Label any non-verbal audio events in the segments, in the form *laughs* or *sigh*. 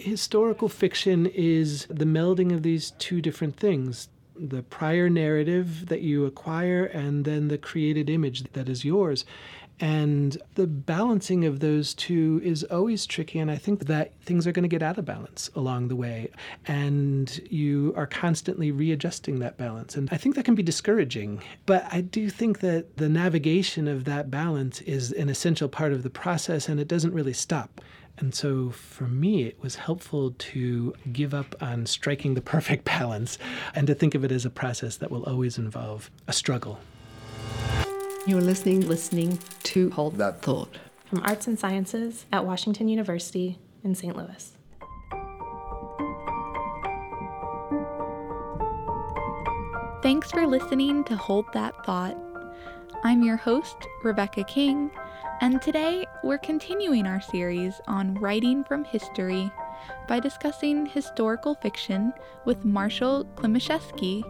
Historical fiction is the melding of these two different things the prior narrative that you acquire and then the created image that is yours. And the balancing of those two is always tricky. And I think that things are going to get out of balance along the way. And you are constantly readjusting that balance. And I think that can be discouraging. But I do think that the navigation of that balance is an essential part of the process and it doesn't really stop. And so for me, it was helpful to give up on striking the *laughs* perfect balance and to think of it as a process that will always involve a struggle. You're listening, listening to Hold That Thought from Arts and Sciences at Washington University in St. Louis. Thanks for listening to Hold That Thought. I'm your host, Rebecca King, and today we're continuing our series on writing from history by discussing historical fiction with Marshall Klimasewiski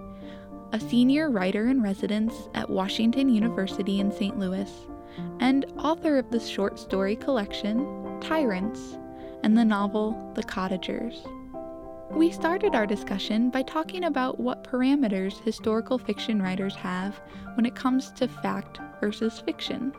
a senior writer in residence at Washington University in St. Louis, and author of the short story collection Tyrants and the novel The Cottagers. We started our discussion by talking about what parameters historical fiction writers have when it comes to fact versus fiction.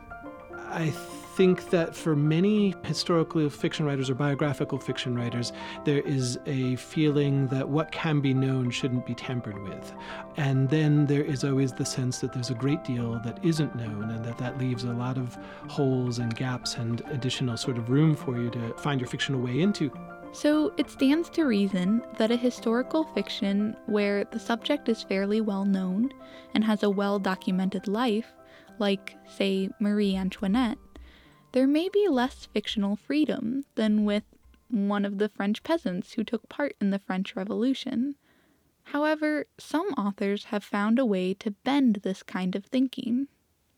I think that for many historical fiction writers or biographical fiction writers, there is a feeling that what can be known shouldn't be tampered with. And then there is always the sense that there's a great deal that isn't known and that that leaves a lot of holes and gaps and additional sort of room for you to find your fictional way into. So it stands to reason that a historical fiction where the subject is fairly well known and has a well documented life like, say, Marie Antoinette, there may be less fictional freedom than with one of the French peasants who took part in the French Revolution. However, some authors have found a way to bend this kind of thinking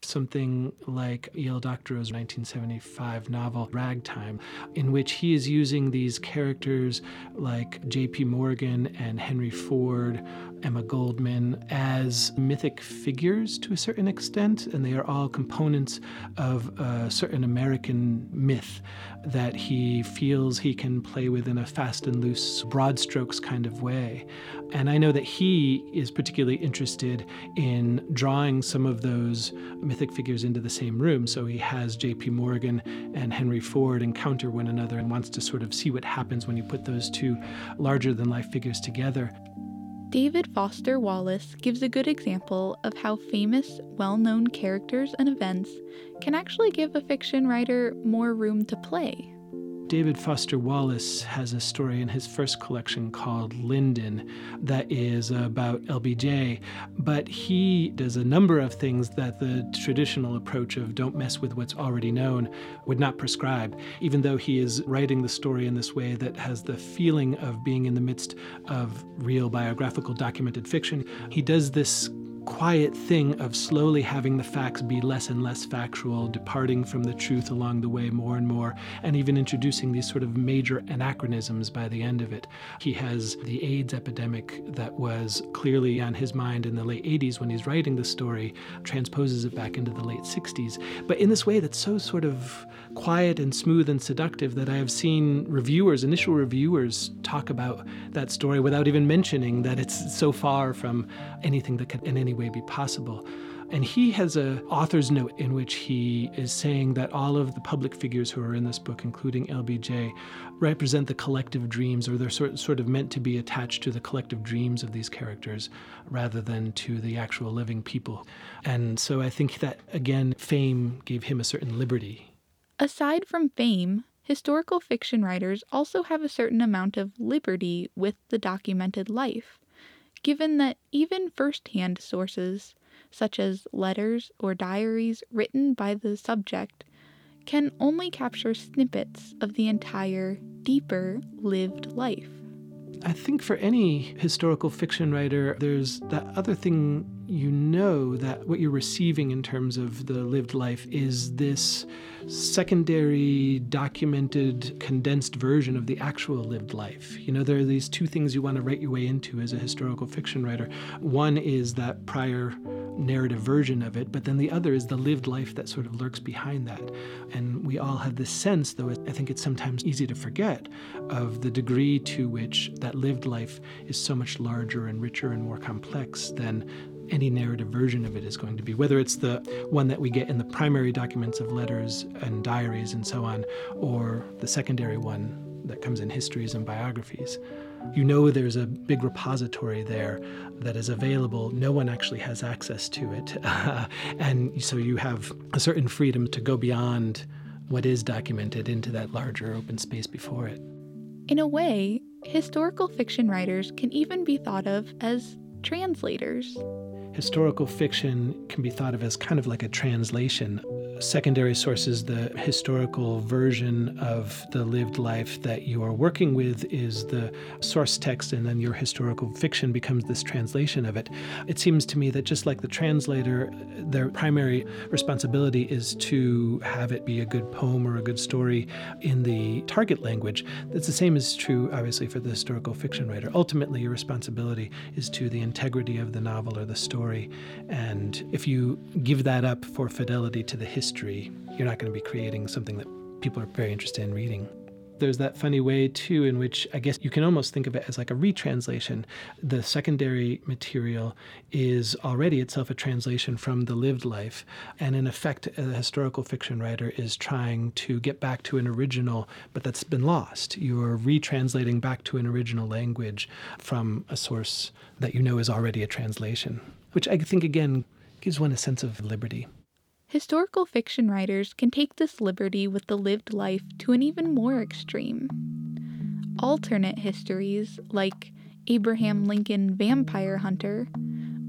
something like E.L. Doctorow's 1975 novel Ragtime, in which he is using these characters like J.P. Morgan and Henry Ford, Emma Goldman, as mythic figures to a certain extent, and they are all components of a certain American myth that he feels he can play with in a fast and loose, broad strokes kind of way. And I know that he is particularly interested in drawing some of those mythic figures into the same room. So he has J.P. Morgan and Henry Ford encounter one another and wants to sort of see what happens when you put those two larger than life figures together. David Foster Wallace gives a good example of how famous, well known characters and events can actually give a fiction writer more room to play. David Foster Wallace has a story in his first collection called Lyndon that is about LBJ, but he does a number of things that the traditional approach of don't mess with what's already known would not prescribe, even though he is writing the story in this way that has the feeling of being in the midst of real biographical documented fiction. He does this quiet thing of slowly having the facts be less and less factual, departing from the truth along the way more and more, and even introducing these sort of major anachronisms by the end of it. He has the AIDS epidemic that was clearly on his mind in the late 80s when he's writing the story, transposes it back into the late 60s, but in this way that's so sort of quiet and smooth and seductive that I have seen reviewers, initial reviewers, talk about that story without even mentioning that it's so far from anything that could in any way be possible. And he has a author's note in which he is saying that all of the public figures who are in this book, including LBJ, represent the collective dreams, or they're sort, sort of meant to be attached to the collective dreams of these characters rather than to the actual living people. And so I think that, again, fame gave him a certain liberty Aside from fame, historical fiction writers also have a certain amount of liberty with the documented life, given that even first hand sources, such as letters or diaries written by the subject, can only capture snippets of the entire, deeper lived life. I think for any historical fiction writer, there's that other thing you know that what you're receiving in terms of the lived life is this secondary, documented, condensed version of the actual lived life. You know, there are these two things you want to write your way into as a historical fiction writer. One is that prior narrative version of it, but then the other is the lived life that sort of lurks behind that. And we all have this sense, though I think it's sometimes easy to forget, of the degree to which that lived life is so much larger and richer and more complex than any narrative version of it is going to be, whether it's the one that we get in the primary documents of letters and diaries and so on, or the secondary one that comes in histories and biographies. You know there's a big repository there that is available. No one actually has access to it. *laughs* and so you have a certain freedom to go beyond what is documented into that larger open space before it. In a way, historical fiction writers can even be thought of as translators historical fiction can be thought of as kind of like a translation. Secondary sources, the historical version of the lived life that you are working with is the source text, and then your historical fiction becomes this translation of it. It seems to me that just like the translator, their primary responsibility is to have it be a good poem or a good story in the target language. That's the same is true, obviously, for the historical fiction writer. Ultimately, your responsibility is to the integrity of the novel or the story. And if you give that up for fidelity to the history, you're not going to be creating something that people are very interested in reading. There's that funny way, too, in which I guess you can almost think of it as like a retranslation. The secondary material is already itself a translation from the lived life. And in effect, a historical fiction writer is trying to get back to an original, but that's been lost. You're retranslating back to an original language from a source that you know is already a translation which I think, again, gives one a sense of liberty. Historical fiction writers can take this liberty with the lived life to an even more extreme. Alternate histories, like Abraham Lincoln Vampire Hunter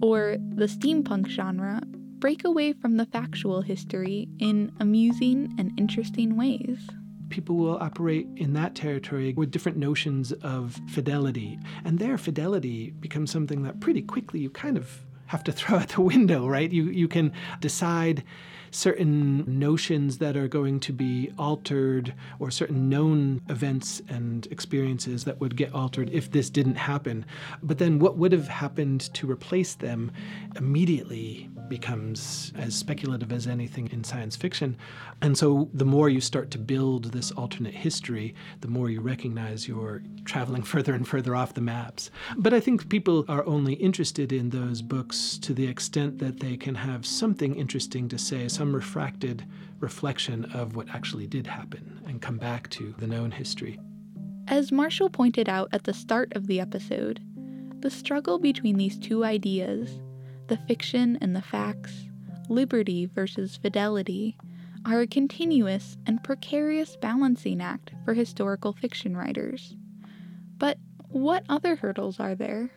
or the steampunk genre, break away from the factual history in amusing and interesting ways people will operate in that territory with different notions of fidelity. And their fidelity becomes something that pretty quickly you kind of have to *laughs* throw out the window, right? You you can decide certain notions that are going to be altered or certain known events and experiences that would get altered if this didn't happen. But then what would have happened to replace them immediately becomes as speculative as anything in science fiction. And so the more you start to build this alternate history, the more you recognize you're traveling *laughs* further and further off the maps. But I think people are only interested in those books to the extent that they can have something interesting to say, some refracted reflection of what actually did happen, and come back to the known history. As Marshall pointed out at the start of the episode, the struggle between these two ideas the fiction and the facts, liberty versus fidelity, are a continuous and precarious balancing act for historical fiction writers. But what other hurdles are there?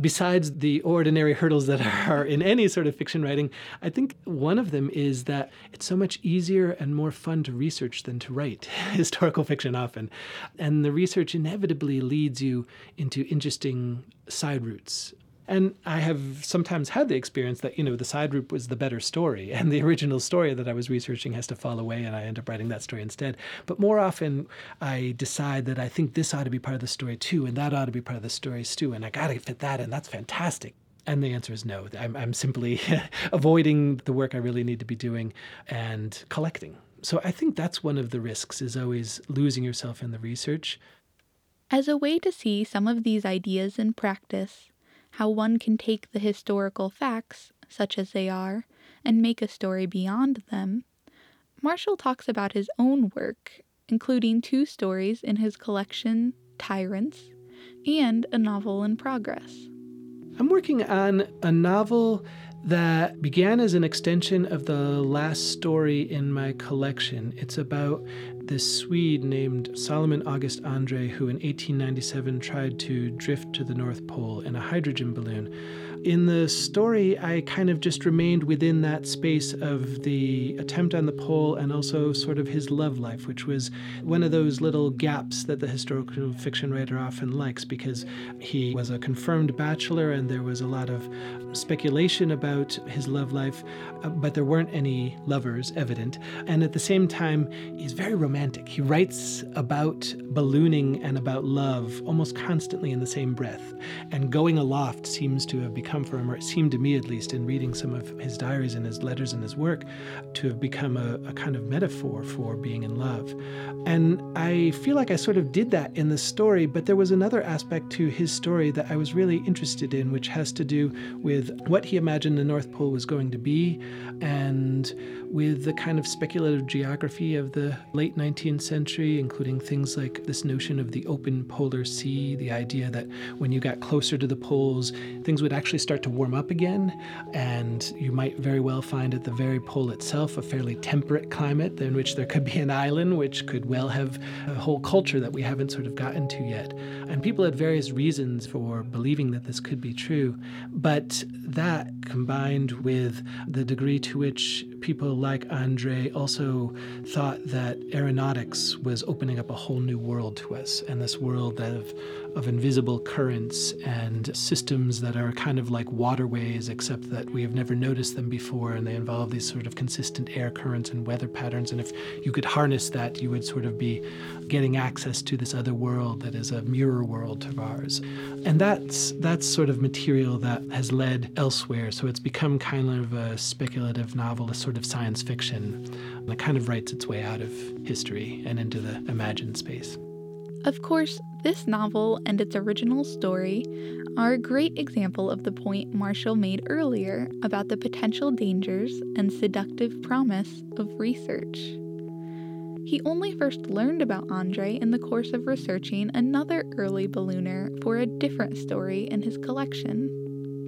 Besides the ordinary hurdles that *laughs* are in any sort of fiction writing, I think one of them is that it's so much easier and more fun to research than to write *laughs* historical fiction often. And the research inevitably leads you into interesting side routes and I have sometimes had the experience that, you know, the side route was the better story, *laughs* and the original story that I was researching has to fall away, and I end up writing that story instead. But more often, I decide that I think this ought to be part of the story too, and that ought to be part of the story too, and I got to fit that in. That's fantastic. And the answer is no. I'm, I'm simply *laughs* avoiding the work I really need to be doing and collecting. So I think that's one of the risks is always losing yourself in the research. As a way to see some of these ideas in practice, how one can take the historical facts, such as they are, and make a story beyond them, Marshall talks about his own work, including two stories in his collection, Tyrants, and a novel in progress. I'm working on a novel that began as an extension of the last story in my collection. It's about this Swede named Salomon August Andrée, who in 1897 tried to drift to the North Pole in a hydrogen balloon in the story, I kind of just remained within that space of the attempt on the pole and also sort of his love life, which was one of those little gaps that the historical fiction writer often likes because he was a confirmed bachelor and there was a lot of speculation about his love life, uh, but there weren't any lovers evident. And at the same time, he's very romantic. He writes about ballooning and about love almost constantly in the same breath. And going aloft seems to have become become for him, or it seemed to me at least in reading some of his diaries and his letters and his work, to have become a, a kind of metaphor for being in love. And I feel like I sort of did that in the story, but there was another aspect to his story that I was really interested in, which has to do with what he imagined the North Pole was going to be and with the kind of speculative geography of the late 19th century, including things like this notion of the open polar sea, the idea that when you got closer to the poles, things would actually start to warm up again, and you might very well find at the very pole itself a fairly temperate climate in which there could be an island which could well have a whole culture that we haven't sort of gotten to yet. And people had various reasons for believing that this could be true, but that combined with the degree to which people like Andrée also thought that aeronautics was opening up a whole new world to us, and this world of, of invisible currents and systems that are kind of like waterways, except that we have never noticed them before, and they involve these sort of consistent air currents and weather patterns. And if you could harness that, you would sort of be getting access to this other world that is a mirror world of ours. And that's that's sort of material that has led elsewhere. So it's become kind of a speculative novel, a sort of science fiction that kind of writes its way out of history and into the imagined space. Of course, this novel and its original story are a great example of the point Marshall made earlier about the potential dangers and seductive promise of research. He only first learned about Andrée in the course of researching another early ballooner for a different story in his collection.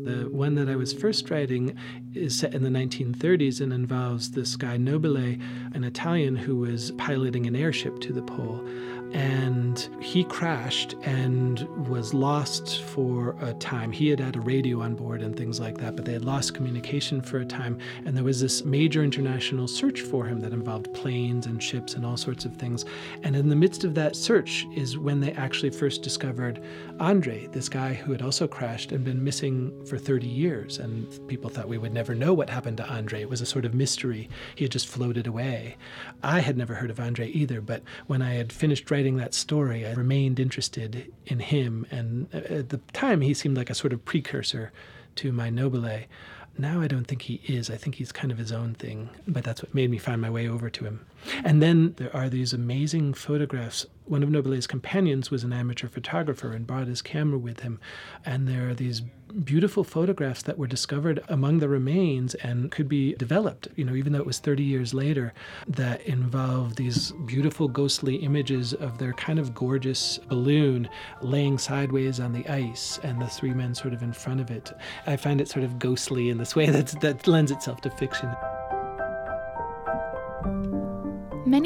The one that I was first writing is set in the 1930s and involves this guy Nobile, an Italian who was piloting an airship to the pole and he crashed and was lost for a time. He had had a radio on board and things like that, but they had lost communication for a time. And there was this major international search for him that involved planes and ships and all sorts of things. And in the midst of that search is when they actually first discovered Andrée, this guy who had also crashed and been missing for 30 years. And people thought we would never know what happened to Andrée. It was a sort of mystery. He had just floated away. I had never heard of Andrée either, but when I had finished writing that story, I remained interested in him. And uh, at the time, he seemed like a sort of precursor to my Nobile. Now I don't think he is. I think he's kind of his own thing, but that's what made me find my way over to him. And then there are these amazing photographs. One of Nobile's companions was an amateur photographer and brought his camera with him. And there are these beautiful photographs that were discovered among the remains and could be developed, you know, even though it was 30 years later, that involve these beautiful ghostly images of their kind of gorgeous balloon laying sideways on the ice and the three men sort of in front of it. I find it sort of ghostly in this way *laughs* that, that lends itself to fiction.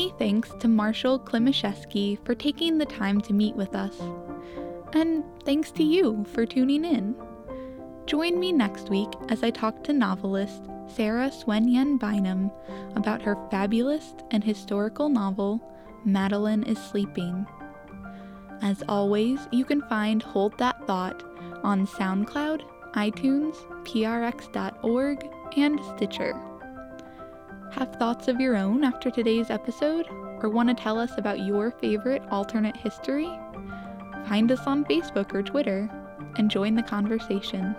Many thanks to Marshall Klimasewiski for taking the time to meet with us. And thanks to you for tuning in. Join me next week as I talk to novelist Sarah Shun-lien Bynum about her fabulous and historical novel, Madeleine is Sleeping. As always, you can find Hold That Thought on SoundCloud, iTunes, prx.org, and Stitcher. Have thoughts of your own after today's episode? Or want to tell us about your favorite alternate history? Find us on Facebook or Twitter and join the conversation.